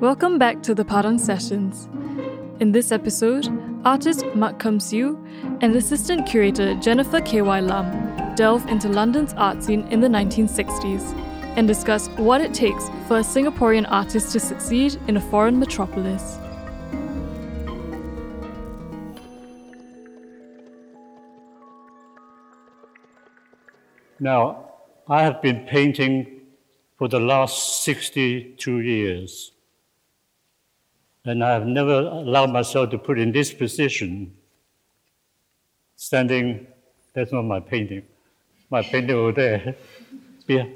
Welcome back to the Padang Sessions. In this episode, artist Mak Kum Siew and assistant curator Jennifer K.Y. Lam delve into London's art scene in the 1960s and discuss what it takes for a Singaporean artist to succeed in a foreign metropolis. Now, I have been painting for the last 62 years and I have never allowed myself to put in this position, standing, that's not my painting, my painting over there,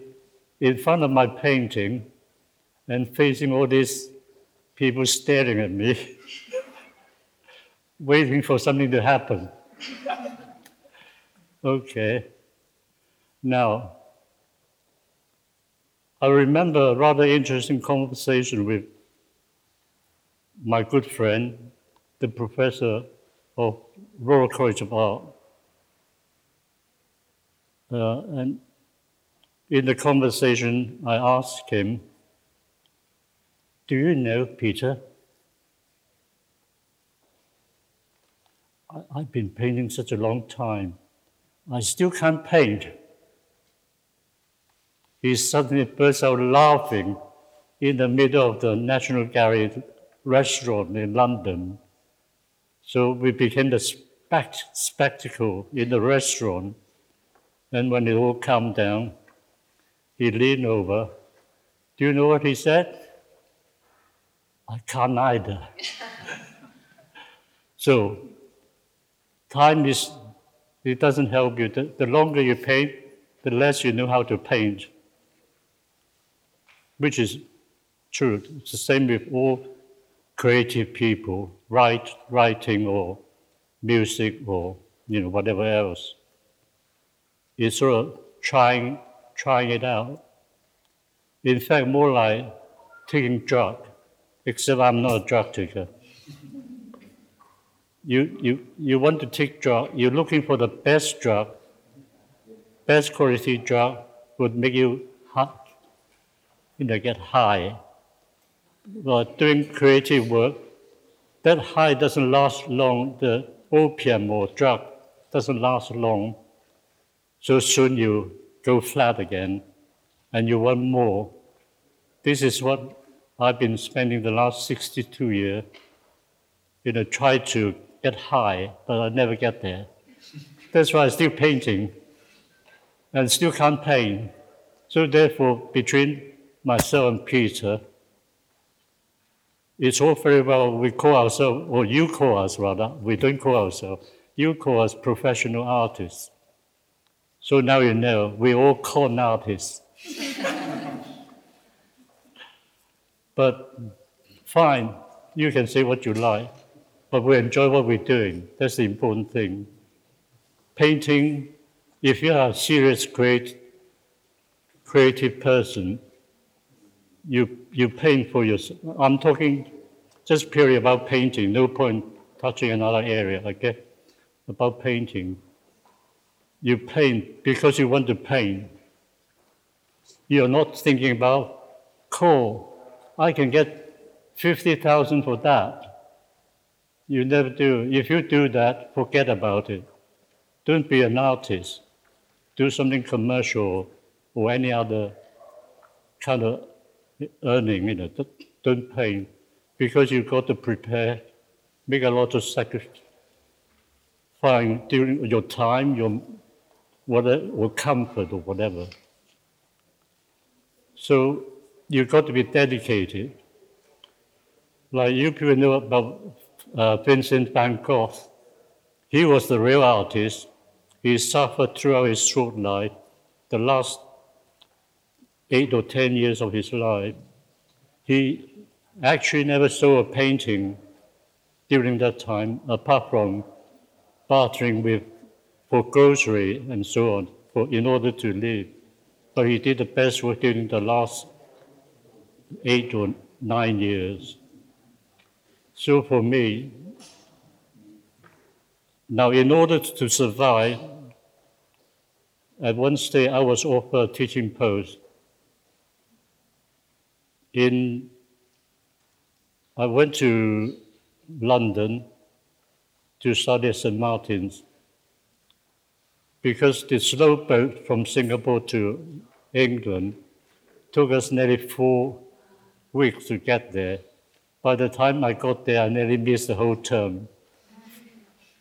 in front of my painting and facing all these people staring at me, waiting for something to happen. okay. Now, I remember a rather interesting conversation with my good friend, the professor of Royal College of Art. Uh, and in the conversation, I asked him, Do you know, Peter? I, I've been painting such a long time. I still can't paint. He suddenly burst out laughing in the middle of the National Gallery restaurant in London. So we became the spect- spectacle in the restaurant. And when it all calmed down, he leaned over. Do you know what he said? I can't either. so, time is, it doesn't help you. The, the longer you paint, the less you know how to paint, which is true. It's the same with all creative people, write, writing or music or you know whatever else. It's sort of trying trying it out. In fact, more like taking drug, except I'm not a drug taker. You, you, you want to take drug, you're looking for the best drug, best quality drug would make you you know, get high uh, doing creative work, that high doesn't last long. The opium or drug doesn't last long. So soon you go flat again and you want more. This is what I've been spending the last 62 years, you know, try to get high, but I never get there. That's why I'm still painting and still can't paint. So therefore, between myself and Peter, it's all very well we call ourselves, or you call us rather, we don't call ourselves, you call us professional artists. So now you know, we all con artists. but fine, you can say what you like, but we enjoy what we're doing. That's the important thing. Painting, if you are a serious, great, creative person, you, you paint for yourself. I'm talking just purely about painting, no point touching another area, okay? About painting. You paint because you want to paint. You're not thinking about, cool, I can get 50,000 for that. You never do. If you do that, forget about it. Don't be an artist. Do something commercial or any other kind of earning, you know, don't pay because you've got to prepare, make a lot of sacrifice during your time, your whatever, or comfort or whatever. So you've got to be dedicated. Like you people know about uh, Vincent van Gogh. He was the real artist. He suffered throughout his short life. The last eight or ten years of his life, he actually never saw a painting during that time, apart from bartering with for grocery and so on, for, in order to live. But he did the best work during the last eight or nine years. So for me, now in order to survive, at one stage I was offered a teaching post in I went to London to study St. Martin's because the slow boat from Singapore to England took us nearly four weeks to get there. By the time I got there, I nearly missed the whole term.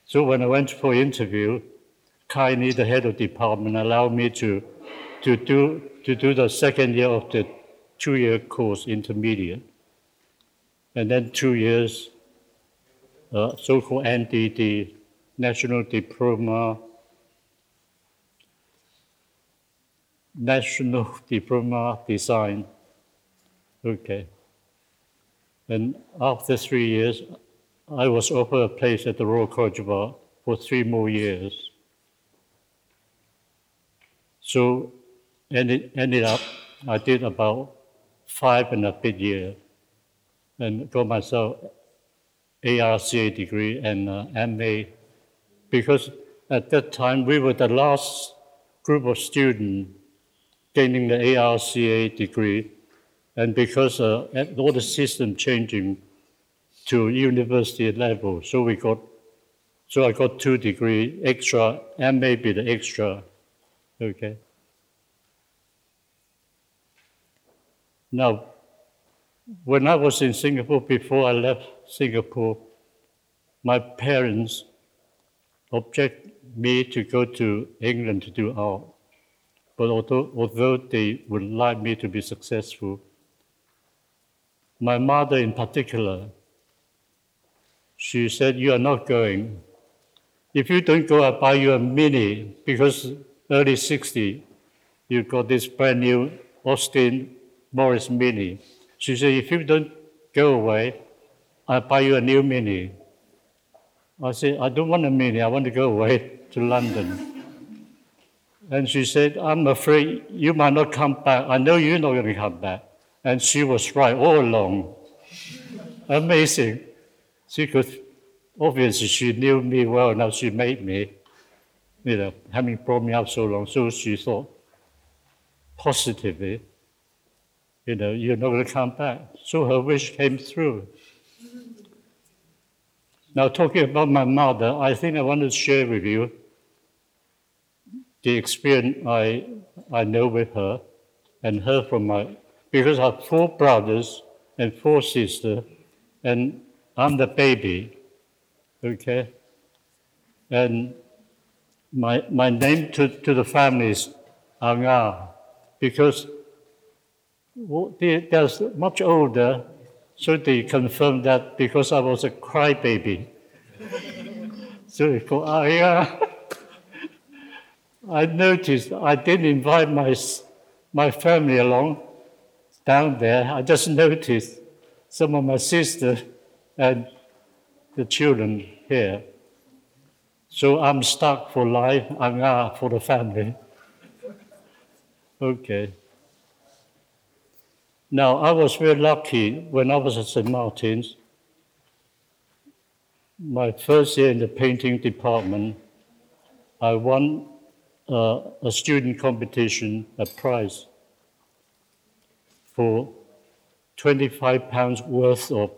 So when I went for interview, Kaini, the head of department, allowed me to, to, do, to do the second year of the two-year course, intermediate. And then two years, uh, so-called NDD, National Diploma National Diploma Design. Okay. And after three years, I was offered a place at the Royal College of Art for three more years. So ended, ended up, I did about five and a bit years and got myself ARCA degree and uh, MA because at that time we were the last group of students gaining the ARCA degree, and because uh, all the system changing to university level, so we got, so I got two degree extra, and maybe the extra, okay. Now, when I was in Singapore, before I left Singapore, my parents objected me to go to England to do art. But although, although they would like me to be successful, my mother in particular, she said, You are not going. If you don't go, I'll buy you a mini because early 60, you got this brand new Austin Morris mini. She said, If you don't go away, I'll buy you a new mini. I said, I don't want a mini, I want to go away to London. And she said, I'm afraid you might not come back. I know you're not going to come back. And she was right all along. Amazing. She could, obviously, she knew me well enough. She made me, you know, having brought me up so long. So she thought positively, you know, you're not going to come back. So her wish came through. Now, talking about my mother, I think I want to share with you the experience I, I know with her and her from my, because I have four brothers and four sisters, and I'm the baby, okay? And my, my name to, to the family is Anga, because they're much older, so they confirmed that because I was a crybaby. so call uh, Anga. I noticed I didn't invite my, my family along down there. I just noticed some of my sisters and the children here. So I'm stuck for life, I'm out for the family. okay. Now, I was very lucky when I was at St. Martin's. My first year in the painting department, I won uh, a student competition, a prize for 25 pounds worth of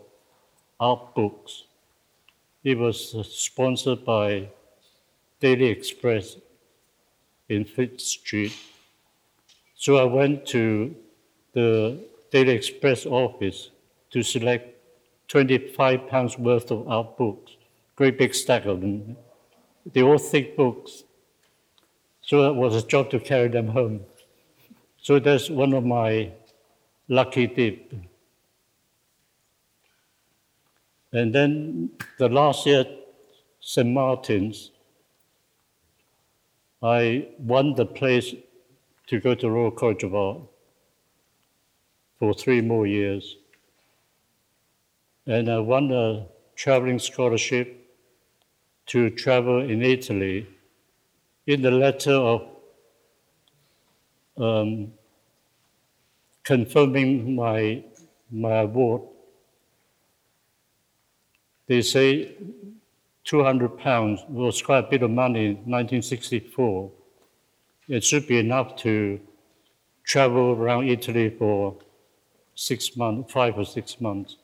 art books. It was uh, sponsored by Daily Express in Fleet Street. So I went to the Daily Express office to select 25 pounds worth of art books, great big stack of them. They're all thick books. So it was a job to carry them home. So that's one of my lucky dip. And then the last year, St. Martin's, I won the place to go to Royal College of Art for three more years. And I won a traveling scholarship to travel in Italy in the letter of um, confirming my, my award, they say 200 pounds was quite a bit of money in 1964. it should be enough to travel around Italy for six months, five or six months,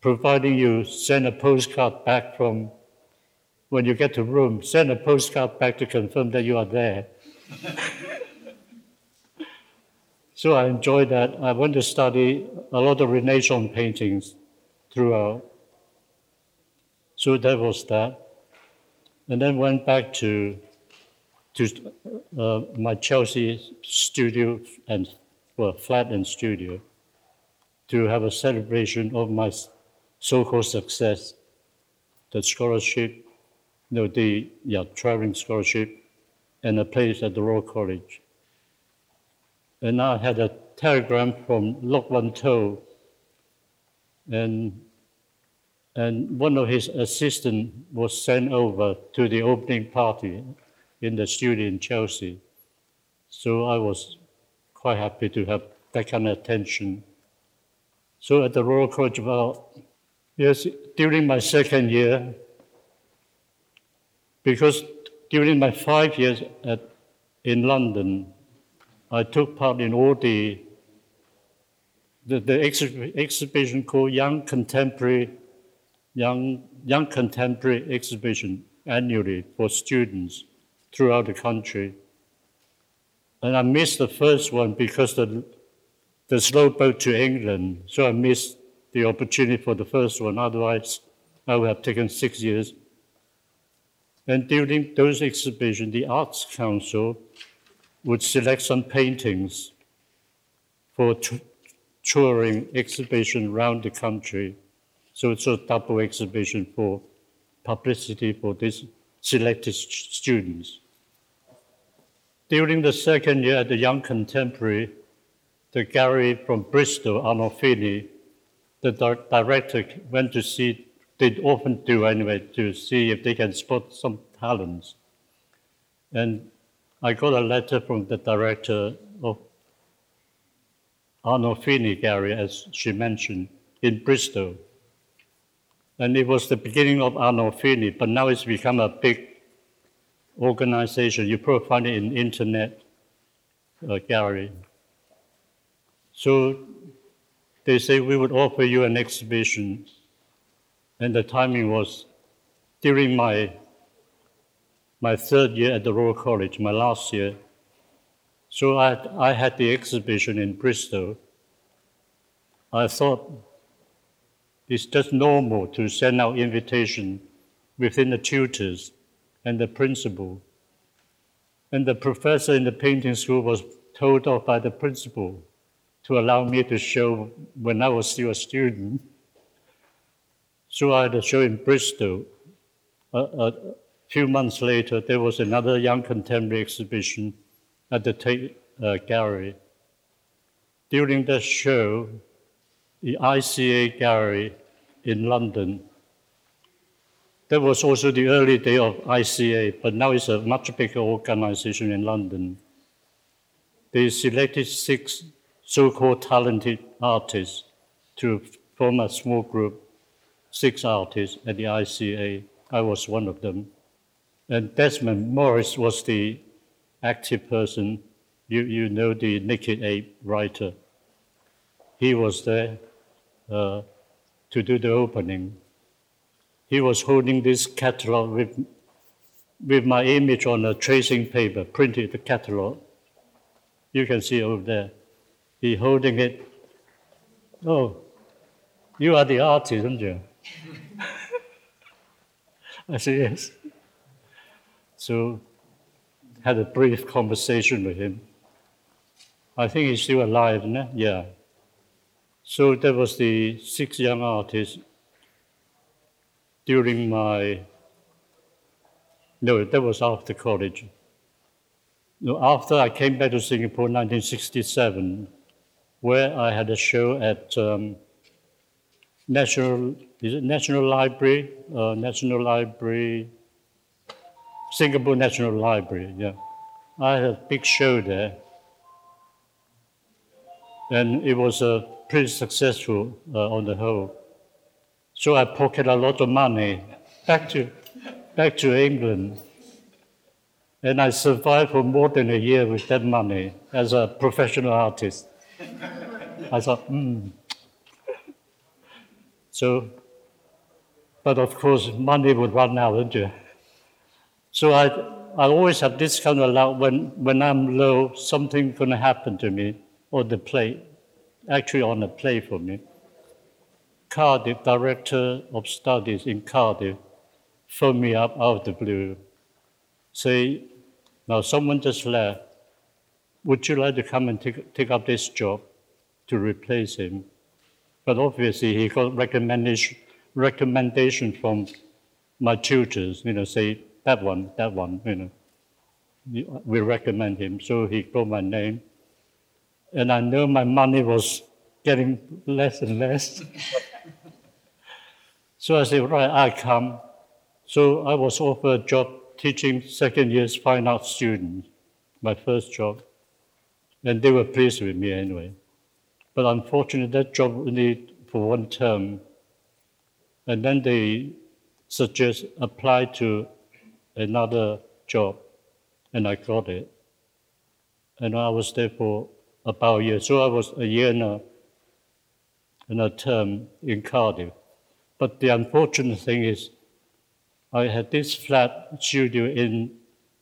providing you send a postcard back from when you get to Rome, send a postcard back to confirm that you are there. so I enjoyed that. I went to study a lot of Renaissance paintings throughout. So that was that. And then went back to, to uh, my Chelsea studio and well, flat and studio to have a celebration of my so-called success, the scholarship, you know, the yeah, traveling scholarship, and a place at the Royal College. And I had a telegram from Lok Wan and and one of his assistants was sent over to the opening party in the studio in Chelsea. So I was quite happy to have that kind of attention. So at the Royal College, of Art, yes, during my second year, because during my five years at, in London, I took part in all the the, the exhibition called Young Contemporary young, young contemporary exhibition annually for students throughout the country. And I missed the first one because the, the slow boat to England, so I missed the opportunity for the first one. Otherwise, I would have taken six years. And during those exhibitions, the Arts Council would select some paintings for t- touring exhibition around the country. So it's a double exhibition for publicity for these selected students. During the second year at the Young Contemporary, the gallery from Bristol, Arnolfini, the director went to see, they often do anyway, to see if they can spot some talents. And I got a letter from the director of Arnolfini Gallery, as she mentioned, in Bristol. And it was the beginning of Arnolfini, but now it's become a big organization. You probably find it in internet uh, gallery. So they say we would offer you an exhibition, and the timing was during my my third year at the Royal College, my last year. So I, I had the exhibition in Bristol. I thought it's just normal to send out invitation within the tutors and the principal. And the professor in the painting school was told off by the principal to allow me to show when I was still a student. So I had a show in Bristol. A, a few months later, there was another young contemporary exhibition at the Tate uh, Gallery. During that show, the ICA Gallery in London. That was also the early day of ICA, but now it's a much bigger organization in London. They selected six so called talented artists to form a small group, six artists at the ICA. I was one of them. And Desmond Morris was the active person. You, you know the Naked Ape writer. He was there. Uh, to do the opening. He was holding this catalog with, with my image on a tracing paper, printed the catalog. You can see over there. He holding it. Oh, you are the artist, aren't you? I said, yes. So, had a brief conversation with him. I think he's still alive, no? yeah. So that was the six young artists during my, no, that was after college. No, after I came back to Singapore in 1967, where I had a show at um, National, is it National Library? Uh, National Library, Singapore National Library, yeah. I had a big show there. And it was a pretty successful uh, on the whole. So I pocketed a lot of money back to, back to England. And I survived for more than a year with that money as a professional artist. I thought, hmm. So, but of course, money would run out, wouldn't you? So I, I always have this kind of luck when, when I'm low, something going to happen to me or the play, actually on the play for me. Cardiff, director of studies in Cardiff, phoned me up out of the blue. Say, now someone just left. Would you like to come and take, take up this job to replace him? But obviously, he got recommendation, recommendation from my tutors, you know, say, that one, that one, you know. We recommend him. So he got my name. And I know my money was getting less and less. so I said, right, I come. So I was offered a job teaching second year's fine arts students, my first job. And they were pleased with me anyway. But unfortunately, that job only for one term. And then they suggest apply to another job, and I got it. And I was there for about a year. So I was a year and a, and a term in Cardiff. But the unfortunate thing is, I had this flat studio in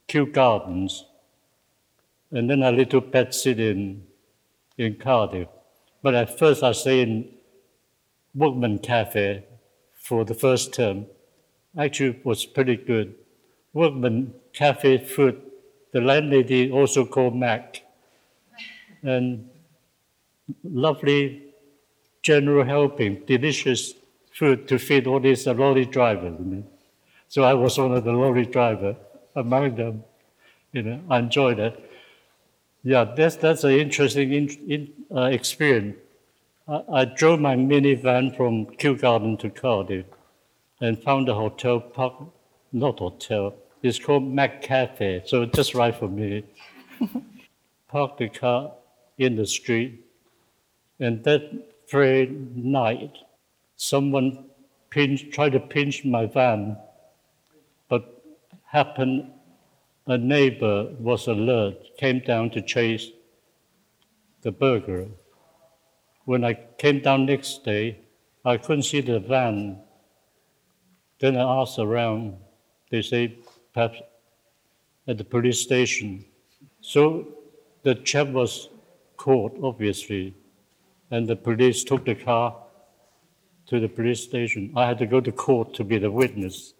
Kew Gardens, and then a little bed sit in, in Cardiff. But at first I stayed in Workman Cafe for the first term. Actually, was pretty good. Workman Cafe food, the landlady also called Mac, and lovely general helping, delicious food to feed all these lorry drivers. So I was one of the lorry driver among them. You know, I enjoyed it. Yeah, that's that's an interesting in, in, uh, experience. I, I, drove my minivan from Kew Garden to Cardiff and found a hotel park, not hotel. It's called Mac Cafe, so just right for me. Parked the car in the street, and that very night, someone pinch, tried to pinch my van but happened a neighbor was alert, came down to chase the burglar. When I came down next day, I couldn't see the van. Then I asked around. They say perhaps at the police station. So the chap was caught, obviously, and the police took the car to the police station. I had to go to court to be the witness.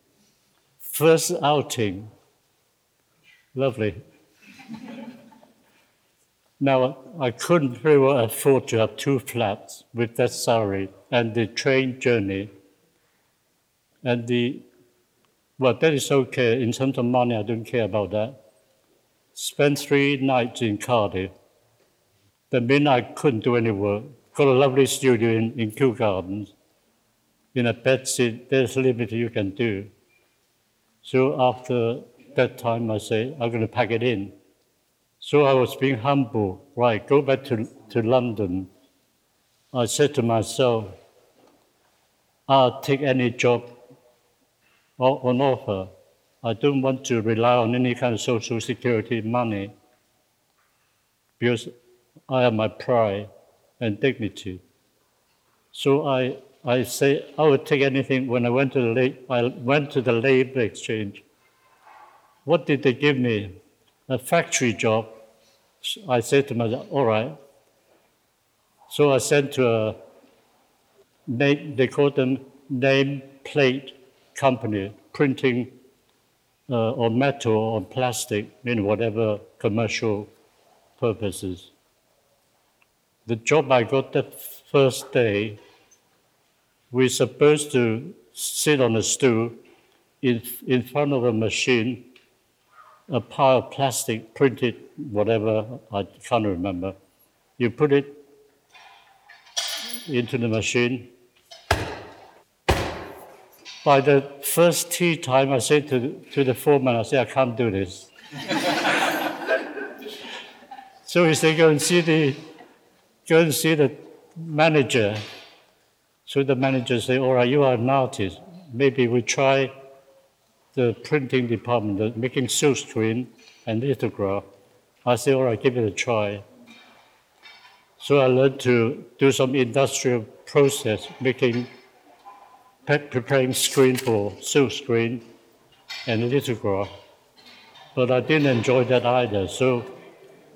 First outing. Lovely. now, I couldn't very well afford to have two flats with that salary and the train journey. And the, well, that is okay. In terms of money, I don't care about that. Spent three nights in Cardiff. The meant I couldn't do any work. Got a lovely studio in, in Kew Gardens. In a bed seat, there's limited you can do. So after that time, I say, I'm going to pack it in. So I was being humble. Right, go back to, to London. I said to myself, I'll take any job on offer. I don't want to rely on any kind of social security money because I have my pride and dignity. So I I say I would take anything. When I went to the I went to the labor exchange. What did they give me? A factory job. I said to myself, all right. So I sent to a they call them name plate company, printing uh, on metal or plastic, in whatever commercial purposes. The job I got the first day we're supposed to sit on a stool in, in front of a machine, a pile of plastic printed, whatever, I can't remember. You put it into the machine. By the first tea time, I said to, to the foreman, I said, I can't do this. so he said, go and see the, go and see the manager. So the manager said, all right, you are an artist. Maybe we try the printing department, the making silk screen. and lithograph. I said, all right, give it a try. So I learned to do some industrial process, making, preparing screen for silk screen and lithograph. But I didn't enjoy that either. So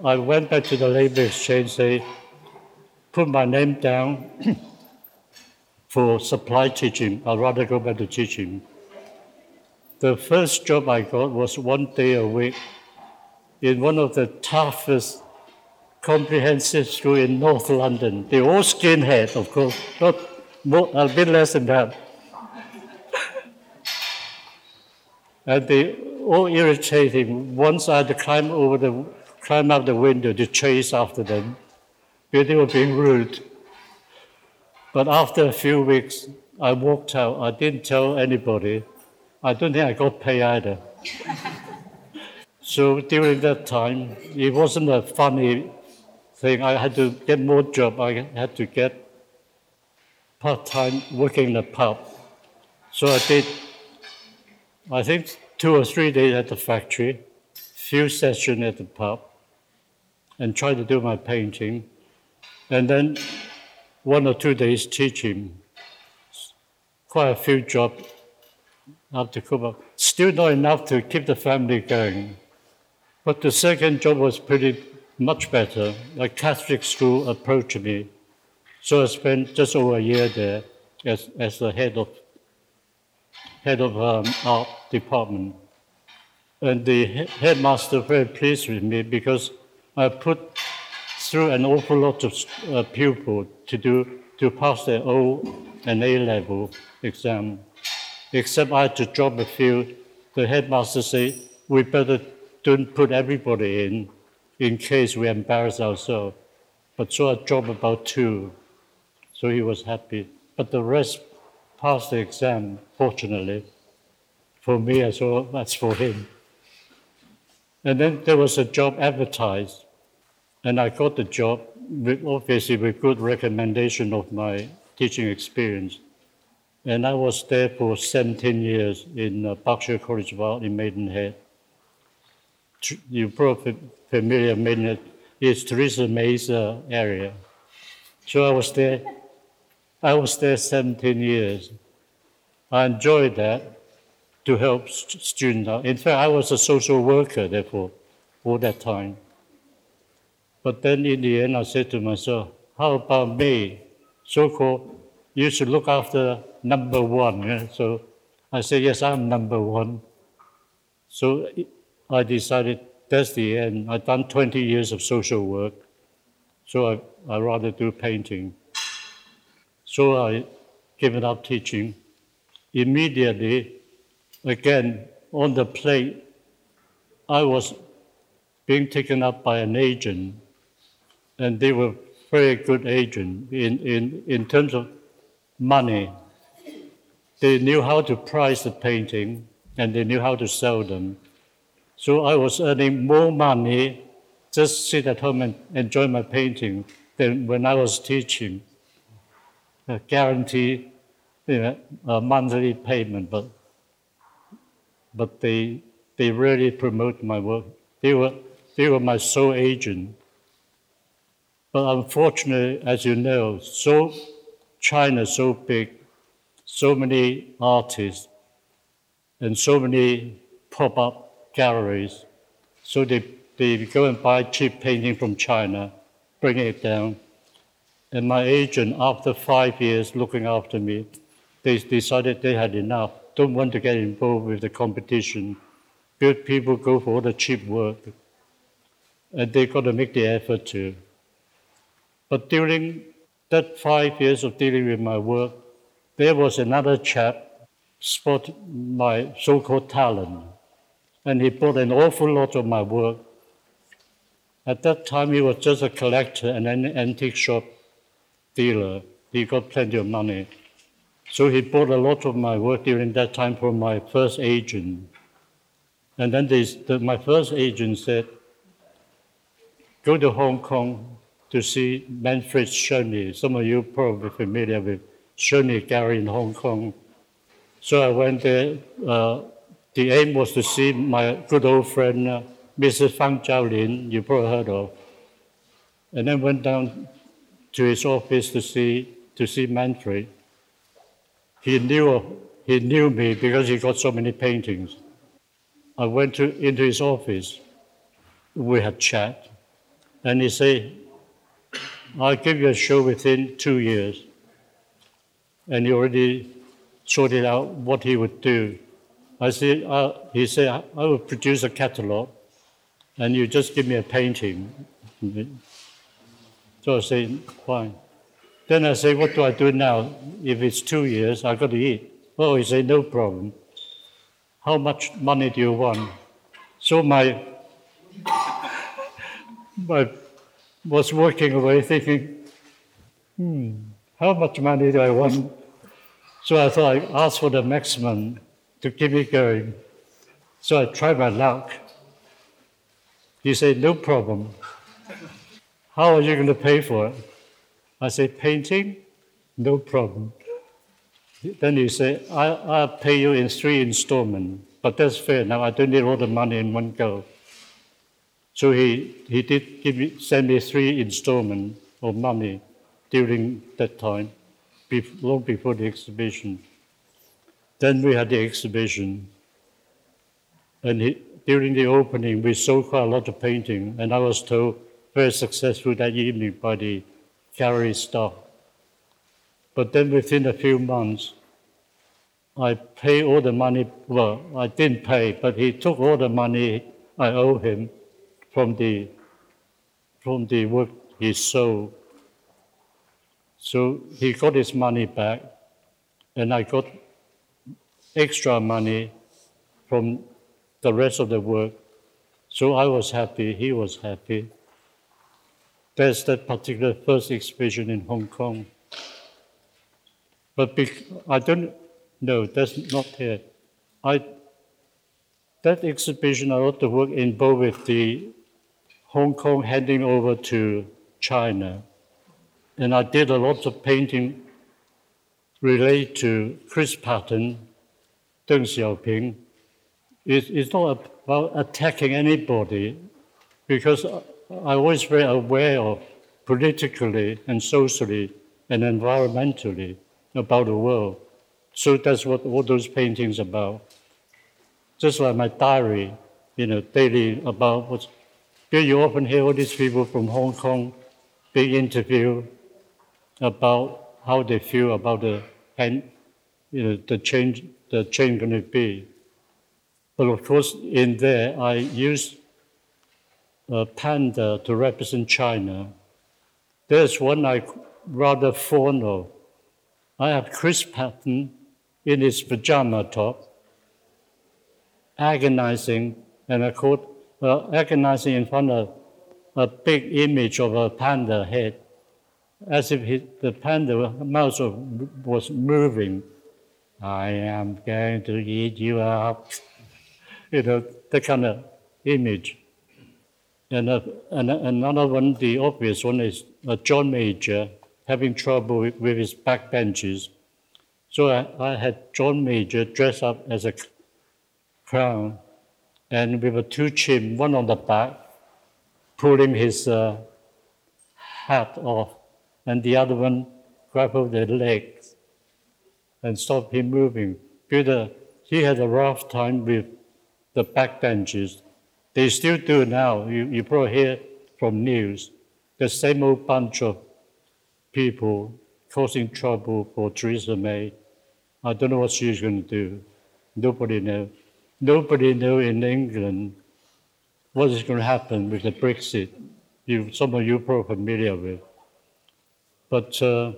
I went back to the labor exchange, say, put my name down for supply teaching. I'd rather go back to teaching. The first job I got was one day a week in one of the toughest comprehensive school in North London. They all skinhead, of course, not more, a bit less than that. and they all irritating. Once I had to climb over the climb out the window to chase after them because they were being rude. But after a few weeks, I walked out. I didn't tell anybody. I don't think I got paid either. so during that time, it wasn't a funny thing. I had to get more job. I had to get part-time working in the pub. So I did, I think, two or three days at the factory, few sessions at the pub, and tried to do my painting. And then one or two days teaching. Quite a few jobs after Cuba. Still not enough to keep the family going. But the second job was pretty much better. A Catholic school approached me. So I spent just over a year there as, as the head of head of um, art department. And the headmaster very pleased with me because I put through an awful lot of uh, pupils to do to pass their O and A level exam. Except I had to drop a few. The headmaster said, we better don't put everybody in in case we embarrass ourselves. But so I dropped about two. So he was happy. But the rest passed the exam, fortunately, for me as well as for him. And then there was a job advertised, and I got the job, with, obviously with good recommendation of my teaching experience. And I was there for 17 years in uh, Berkshire College of Art in Maidenhead. You're probably familiar, with Maidenhead is Theresa May's uh, area. So I was there, I was there 17 years. I enjoyed that to help st- students. In fact, I was a social worker, therefore, all that time. But then in the end, I said to myself, how about me? So called, you should look after number one. So I said, yes, I'm number one. So I decided that's the end. I've done 20 years of social work, so I, I rather do painting. So I given up teaching. Immediately, again, on the plate, I was being taken up by an agent, and they were very good agent in, in, in terms of money. They knew how to price the painting, and they knew how to sell them. So I was earning more money just sit at home and enjoy my painting than when I was teaching. A guarantee you know, a monthly payment, but but they they really promote my work. They were they were my sole agent. But unfortunately, as you know, so China so big, so many artists, and so many pop-up galleries. So they, they go and buy cheap painting from China, bring it down. And my agent, after five years looking after me, they decided they had enough, don't want to get involved with the competition. Good people go for all the cheap work. And they've got to make the effort to. But during that five years of dealing with my work, there was another chap spotted my so-called talent and he bought an awful lot of my work. At that time, he was just a collector and an antique shop dealer. He got plenty of money. So he bought a lot of my work during that time from my first agent. And then they, the, my first agent said, go to Hong Kong to see Manfred Schoeni. Some of you probably familiar with Schoeni Gallery in Hong Kong. So I went there. Uh, the aim was to see my good old friend uh, Mrs. Fang Zhaolin, you probably heard of. And then went down to his office to see, to see Manfred. He knew, he knew me because he got so many paintings. I went to, into his office. We had chat. And he said, I'll give you a show within two years. And he already sorted out what he would do. I said, uh, he said, I will produce a catalog and you just give me a painting. So I said, fine. Then I say, what do I do now? If it's two years, I've got to eat. Oh, he said, no problem. How much money do you want? So my, my was working away thinking, hmm, how much money do I want? So I thought I'd ask for the maximum to keep me going. So I tried my luck. He said, no problem. How are you going to pay for it? I said, painting? No problem. Then he said, I, I'll pay you in three installments, but that's fair. Now I don't need all the money in one go. So he, he did give me, send me three installments of money during that time, long before the exhibition. Then we had the exhibition, and he, during the opening, we sold quite a lot of painting, and I was told very successful that evening by the gallery staff. But then within a few months, I paid all the money. Well, I didn't pay, but he took all the money I owe him from the from the work he sold. So he got his money back, and I got extra money from the rest of the work. So I was happy, he was happy. That's that particular first exhibition in Hong Kong. But I don't know, that's not here. I, that exhibition, I wrote the work in both with the Hong Kong handing over to China. And I did a lot of painting related to Chris Patten, Deng Xiaoping, it's not about attacking anybody because I'm always very aware of politically and socially and environmentally about the world. So that's what all those paintings about. Just like my diary, you know, daily about what's. You often hear all these people from Hong Kong being interviewed about how they feel about the, and you know, the change, the change going to be. But of course, in there, I used a panda to represent China. There's one I rather fond of. I have Chris Patten in his pajama top, agonizing, and I called uh, agonizing in front of a big image of a panda head, as if he, the panda mouth was moving. I am going to eat you up you know, that kind of image. And, uh, and another one, the obvious one, is uh, John Major having trouble with, with his backbenches. So I, I, had John Major dressed up as a clown and with a two chin, one on the back, pulling his uh, hat off, and the other one grappled the legs and stopped him moving. Peter, he had a rough time with the back backbenchers. They still do now. You, you probably hear from news the same old bunch of people causing trouble for Theresa May. I don't know what she's going to do. Nobody knows. Nobody knows in England what is going to happen with the Brexit. You, some of you are probably familiar with. But uh,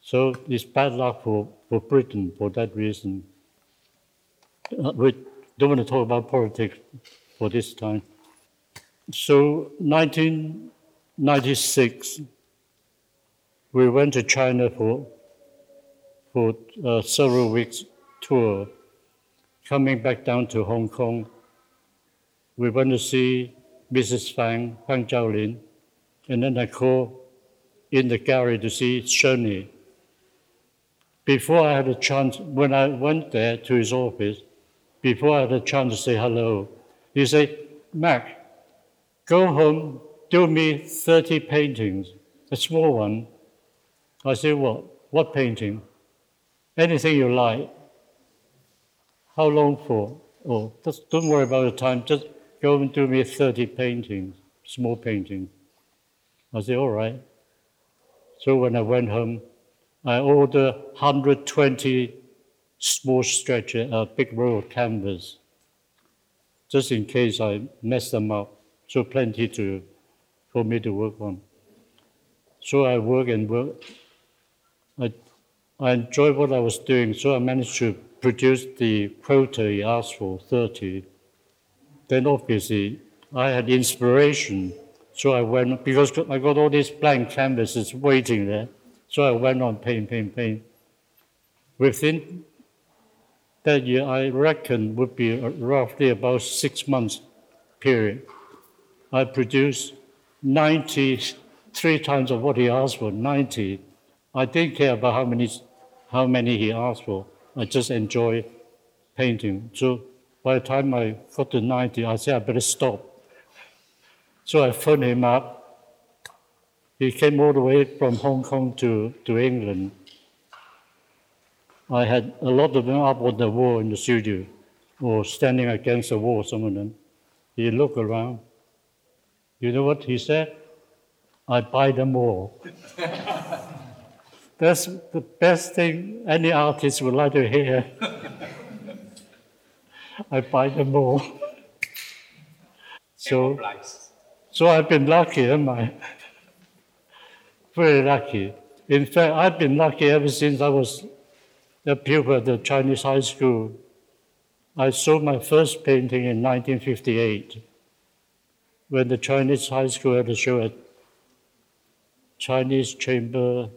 so it's bad luck for, for Britain for that reason. Uh, we don't want to talk about politics for this time. So, 1996, we went to China for for uh, several weeks tour. Coming back down to Hong Kong, we went to see Mrs. Fang, Fang Zhaolin, and then I called in the gallery to see Shirley. Before I had a chance, when I went there to his office, before I had a chance to say hello, He said, Mac, go home, do me 30 paintings, a small one. I said, what? What painting? Anything you like. How long for? Oh, just don't worry about the time. Just go and do me 30 paintings, small paintings. I said, all right. So when I went home, I ordered 120 small stretcher, a big roll of canvas, just in case I mess them up. So plenty to for me to work on. So I work and work. I, I enjoyed what I was doing, so I managed to produce the quota he asked for, 30. Then obviously I had inspiration, so I went, because I got all these blank canvases waiting there, so I went on paint, paint, paint. Within that year, I reckon would be roughly about six months period. I produced 93 times of what he asked for, 90. I didn't care about how many, how many he asked for. I just enjoy painting. So by the time I got to 90, I said, I better stop. So I phoned him up. He came all the way from Hong Kong to, to England I had a lot of them up on the wall in the studio or standing against the wall, some of them. He looked around. You know what he said? I buy them all. That's the best thing any artist would like to hear. I buy them all. so, so I've been lucky, am I? Very lucky. In fact, I've been lucky ever since I was a pupil at the Chinese high school. I saw my first painting in 1958 when the Chinese high school had a show at Chinese Chamber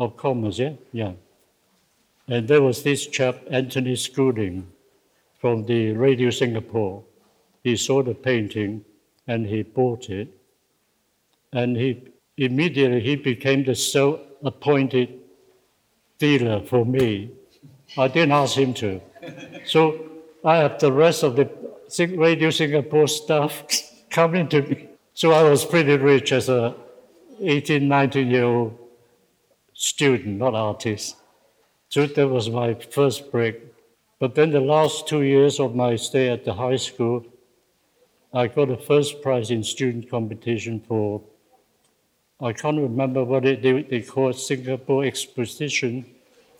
of Commerce, yeah? Yeah. And there was this chap, Anthony Schooling, from the Radio Singapore. He saw the painting and he bought it. And he immediately he became the so appointed dealer for me. I didn't ask him to. So I have the rest of the Radio Singapore staff coming to me. So I was pretty rich as a 18, 19 year old student, not artist. So that was my first break. But then the last two years of my stay at the high school, I got a first prize in student competition for I can't remember what it, they, they call it Singapore Exposition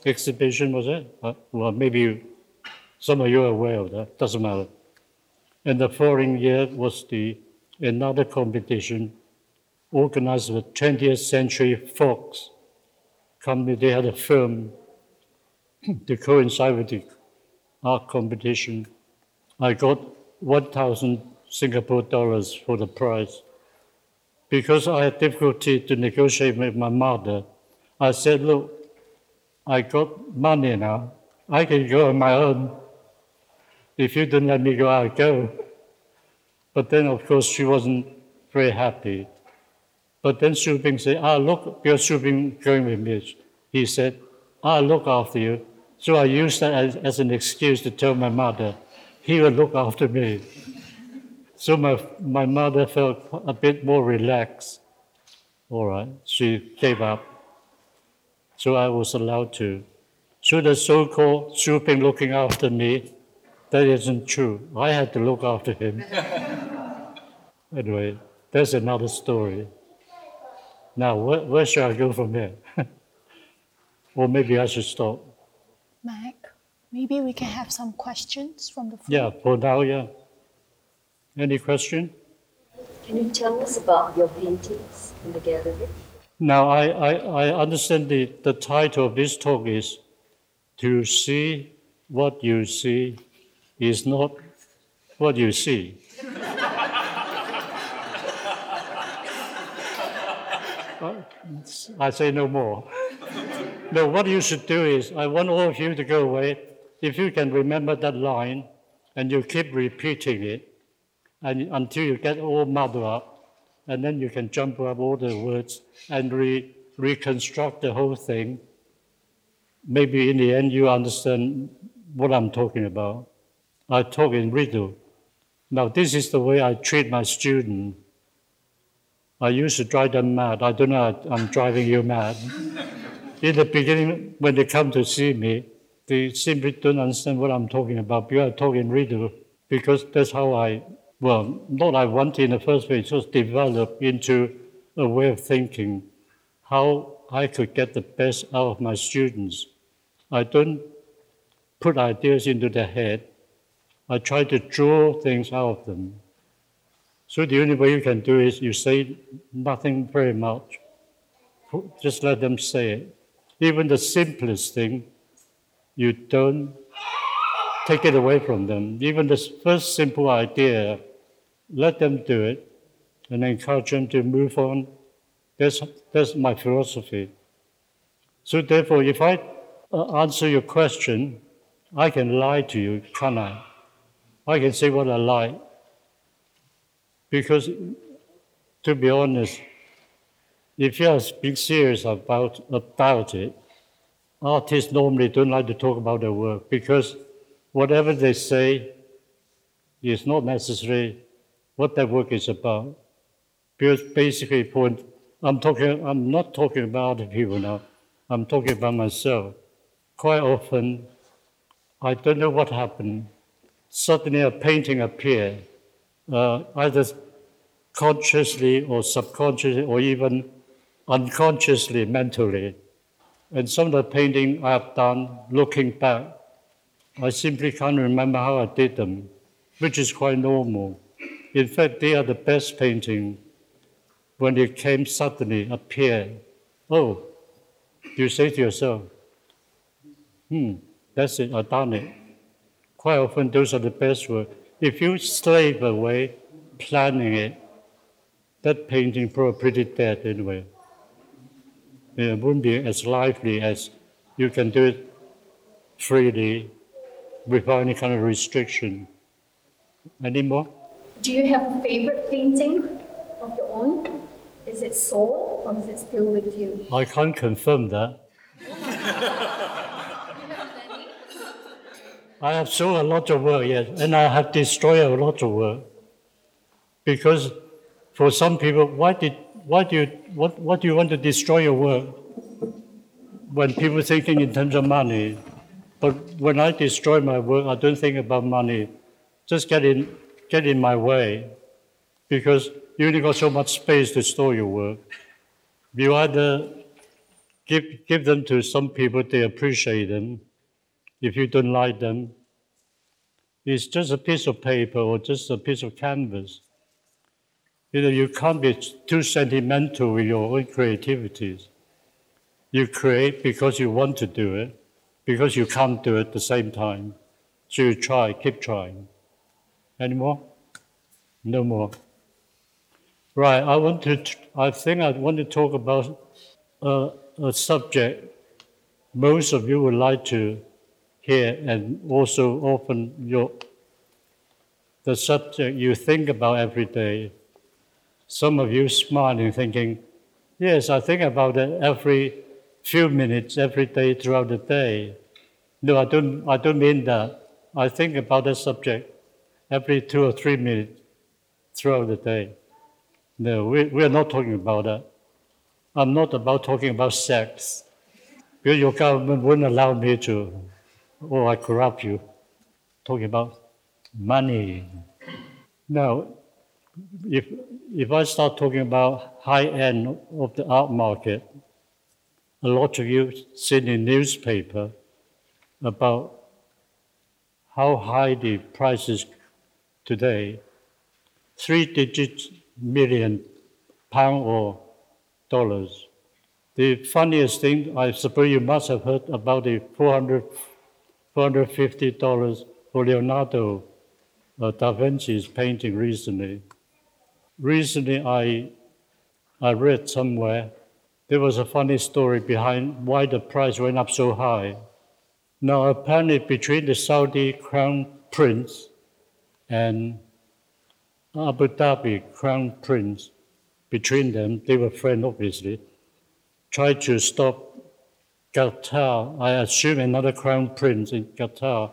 exhibition, was it? Uh, well, maybe some of you are aware of that. Doesn't matter. And the following year was the another competition organized with 20th Century Fox company. They had a film to coincide with the art competition. I got 1,000 Singapore dollars for the prize because I had difficulty to negotiate with my mother, I said, Look, I got money now. I can go on my own. If you don't let me go, I'll go. But then, of course, she wasn't very happy. But then Shu Bing said, Ah, look, because Shu Bing going with me. He said, I'll look after you. So I used that as, as an excuse to tell my mother, he will look after me. So my, my mother felt a bit more relaxed. All right, she gave up. So I was allowed to. So the so called Bing looking after me, that isn't true. I had to look after him. anyway, that's another story. Now, where, where should I go from here? or maybe I should stop. Mak, maybe we can have some questions from the floor. Yeah, for now, yeah. Any question? Can you tell us about your paintings in the gallery? Now, I, I, I understand the, the title of this talk is To See What You See is Not What You See. I say no more. no, what you should do is, I want all of you to go away. If you can remember that line and you keep repeating it, and until you get all muddled up, and then you can jump up all the words and re- reconstruct the whole thing. Maybe in the end you understand what I'm talking about. I talk in riddle. Now, this is the way I treat my student. I used to drive them mad. I don't know, I'm driving you mad. In the beginning, when they come to see me, they simply don't understand what I'm talking about because I'm talking riddle. Because that's how I, well, not I want in the first place, just develop into a way of thinking how I could get the best out of my students. I don't put ideas into their head. I try to draw things out of them. So the only way you can do is you say nothing very much. Just let them say it. Even the simplest thing, you don't take it away from them. Even the first simple idea, let them do it and encourage them to move on. That's, that's my philosophy. So therefore, if I uh, answer your question, I can lie to you, can't I? I can say what I like. Because, to be honest, if you are being serious about, about it, artists normally don't like to talk about their work because whatever they say is not necessarily what their work is about. Because basically, I'm talking, I'm not talking about other people now. I'm talking about myself. Quite often, I don't know what happened. Suddenly, a painting appeared, uh, either consciously or subconsciously or even unconsciously, mentally. And some of the painting I have done, looking back, I simply can't remember how I did them, which is quite normal. In fact, they are the best painting when it came suddenly, appear. Oh, you say to yourself, hmm, that's it, I've done it. Quite often, those are the best work. If you slave away planning it, that painting probably pretty dead anyway. It won't be as lively as you can do it freely without any kind of restriction. Any more? Do you have a favorite painting of your own? Is it sold or is it still with you? I can't confirm that. I have sold a lot of work, yes, and I have destroyed a lot of work. Because for some people, why did why do you what, what do you want to destroy your work? When people thinking in terms of money, but when I destroy my work, I don't think about money. Just get in get in my way, because you only got so much space to store your work. You either give give them to some people, they appreciate them, if you don't like them, it's just a piece of paper or just a piece of canvas. You know, you can't be too sentimental with your own creativities. You create because you want to do it, because you can't do it at the same time. So you try, keep trying. Any more? No more. Right, I want to, I think I want to talk about uh, a subject most of you would like to here and also often your the subject you think about every day. Some of you smiling, thinking, Yes, I think about it every few minutes, every day throughout the day. No, I don't I don't mean that. I think about the subject every two or three minutes throughout the day. No, we, we're not talking about that. I'm not about talking about sex. Because your government wouldn't allow me to oh, I corrupt you. Talking about money. Now, if, if I start talking about high end of the art market, a lot of you seen in newspaper about how high the prices today, three digit million pound or dollars. The funniest thing, I suppose you must have heard about the 400 $450 for Leonardo uh, da Vinci's painting recently. Recently, I, I read somewhere there was a funny story behind why the price went up so high. Now, apparently, between the Saudi crown prince and Abu Dhabi crown prince, between them, they were friends, obviously, tried to stop Qatar, I assume another crown prince in Qatar,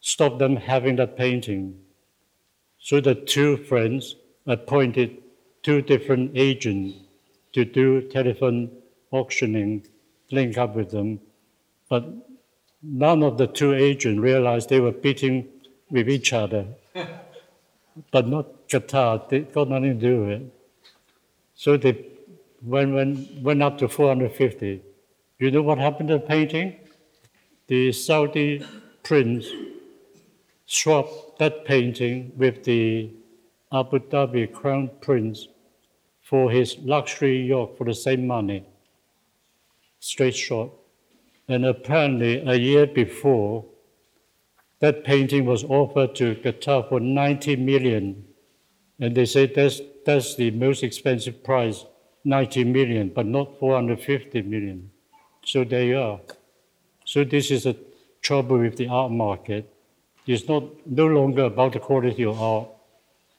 stopped them having that painting. So the two friends appointed two different agents to do telephone auctioning, link up with them. But none of the two agents realized they were beating with each other, but not Qatar. They got nothing to do with it. So they went, went, went up to 450. You know what happened to the painting? The Saudi prince swapped that painting with the Abu Dhabi crown prince for his luxury yacht for the same money. Straight shot. And apparently, a year before, that painting was offered to Qatar for 90 million. And they say that's, that's the most expensive price, 90 million, but not 450 million. So there you are. So this is a trouble with the art market. It's not no longer about the quality of art.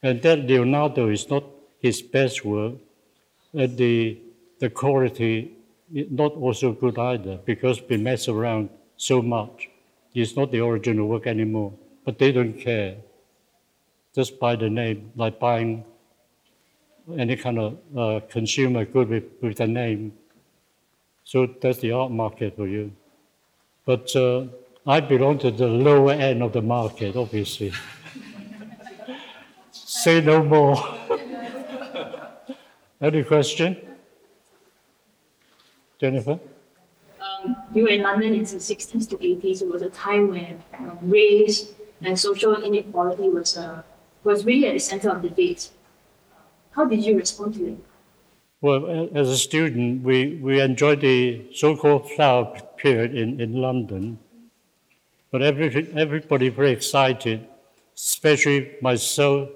And that Leonardo is not his best work. And the, the quality is not also good either because we mess around so much. It's not the original work anymore. But they don't care. Just by the name, like buying any kind of uh, consumer good with, with the name. So that's the art market for you. But uh, I belong to the lower end of the market, obviously. Say no more. Any question? Jennifer? Um, you were in London in the 60s to 80s. It was a time when uh, race and social inequality was, uh, was really at the center of debate. How did you respond to it? Well, as a student, we, we enjoyed the so-called flower period in, in London. But every, everybody very excited, especially myself,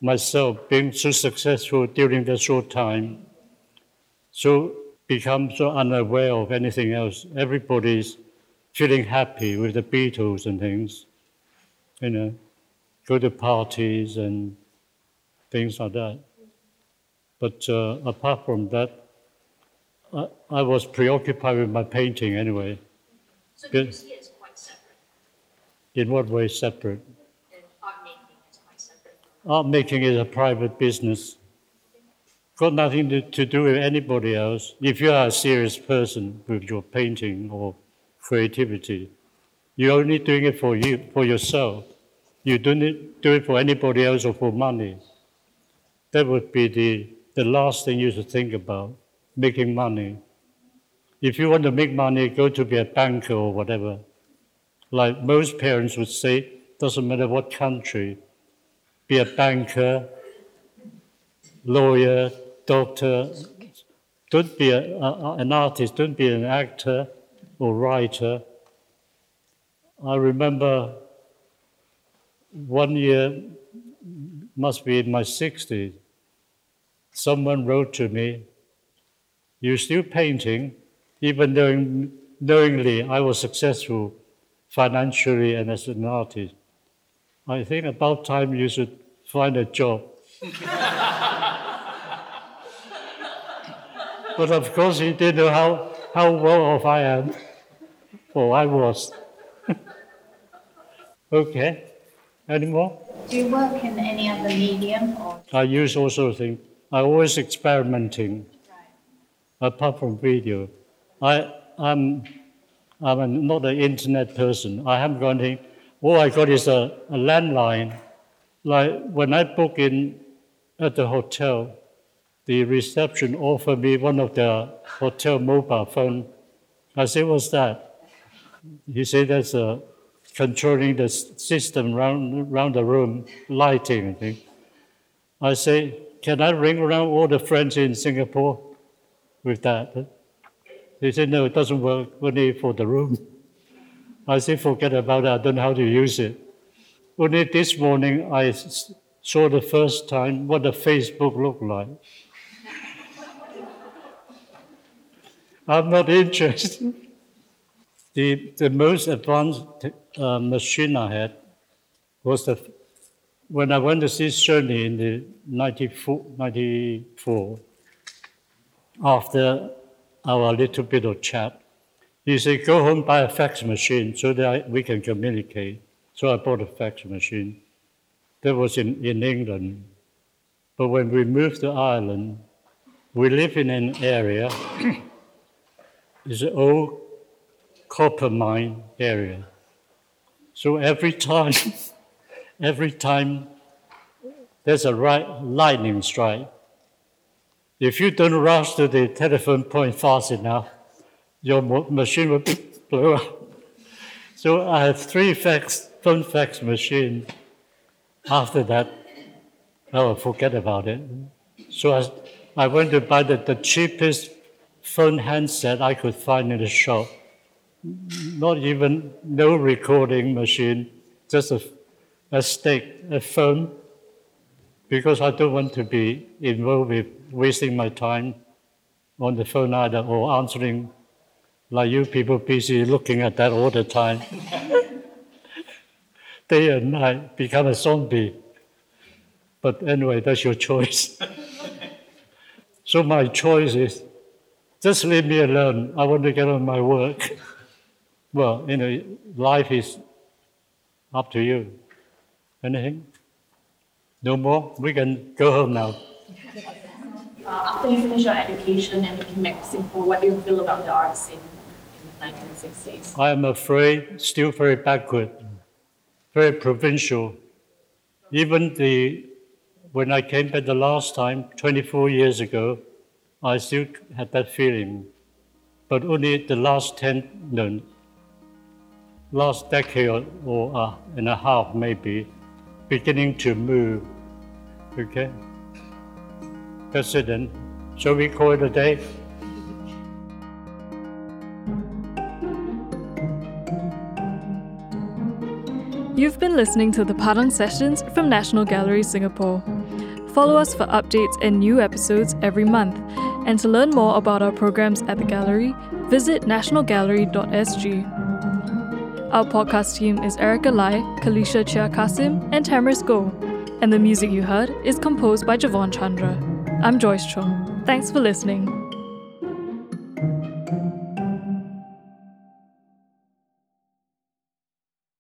myself being so successful during that short time. So become so unaware of anything else. Everybody's feeling happy with the Beatles and things. You know, go to parties and things like that. But uh, apart from that, I, I, was preoccupied with my painting anyway. So do you see it as quite separate? In what way separate? art making is quite separate. Art making is a private business. Got nothing to, to do with anybody else. If you are a serious person with your painting or creativity, you're only doing it for you, for yourself. You don't do it for anybody else or for money. That would be the the last thing you should think about, making money. If you want to make money, go to be a banker or whatever. Like most parents would say, doesn't matter what country, be a banker, lawyer, doctor. Don't be a, a, an artist, don't be an actor or writer. I remember one year, must be in my 60s, someone wrote to me, You're still painting, even though knowingly I was successful financially and as an artist. I think about time you should find a job. but of course, he didn't know how, how well off I am, or I was. okay, any more? Do you work in any other medium or? I use all sorts of things. I always experimenting, apart from video. I, I'm, I'm not an internet person. I haven't got anything. All I got is a, a landline. Like when I book in at the hotel, the reception offered me one of the hotel mobile phone. I said, what's that? He said, that's uh, controlling the system around, around the room, lighting and things. I say, can I ring around all the friends in Singapore with that? They said, no, it doesn't work, only for the room. I said, forget about it, I don't know how to use it. Only this morning I saw the first time what a Facebook looked like. I'm not interested. The, the most advanced uh, machine I had was the when I went to see Schoeni in the 94, 94 after our little bit of chat, he said, go home, buy a fax machine so that I, we can communicate. So I bought a fax machine. That was in, in England. But when we moved to Ireland, we live in an area, it's an old copper mine area. So every time, every time there's a right lightning strike, if you don't rush to the telephone point fast enough, your machine will blow up. So I have three fax, phone fax machines. After that, I will forget about it. So I, I went to buy the, the cheapest phone handset I could find in the shop. Not even no recording machine, just a, a stick, a phone, because I don't want to be involved with wasting my time on the phone either or answering like you people busy looking at that all the time. Day and night become a zombie. But anyway, that's your choice. so my choice is just leave me alone. I want to get on my work. well, you know, life is up to you. Anything? No more? We can go home now. Uh, after you finish your education and you came back to Singapore, what do you feel about the arts in, in the 1960s? I am afraid still very backward, very provincial. Even the when I came back the last time, 24 years ago, I still had that feeling. But only the last 10, no, last decade or, or uh, and a half maybe, beginning to move. Okay? That's it then. Shall we call it a day? You've been listening to the Padang Sessions from National Gallery Singapore. Follow us for updates and new episodes every month. And to learn more about our programs at the gallery, visit nationalgallery.sg. Our podcast team is Erica Lai, Kalisha Chia Kasim, and Tamaris Go. And the music you heard is composed by Javon Chandra. I'm Joyce Chung. Thanks for listening.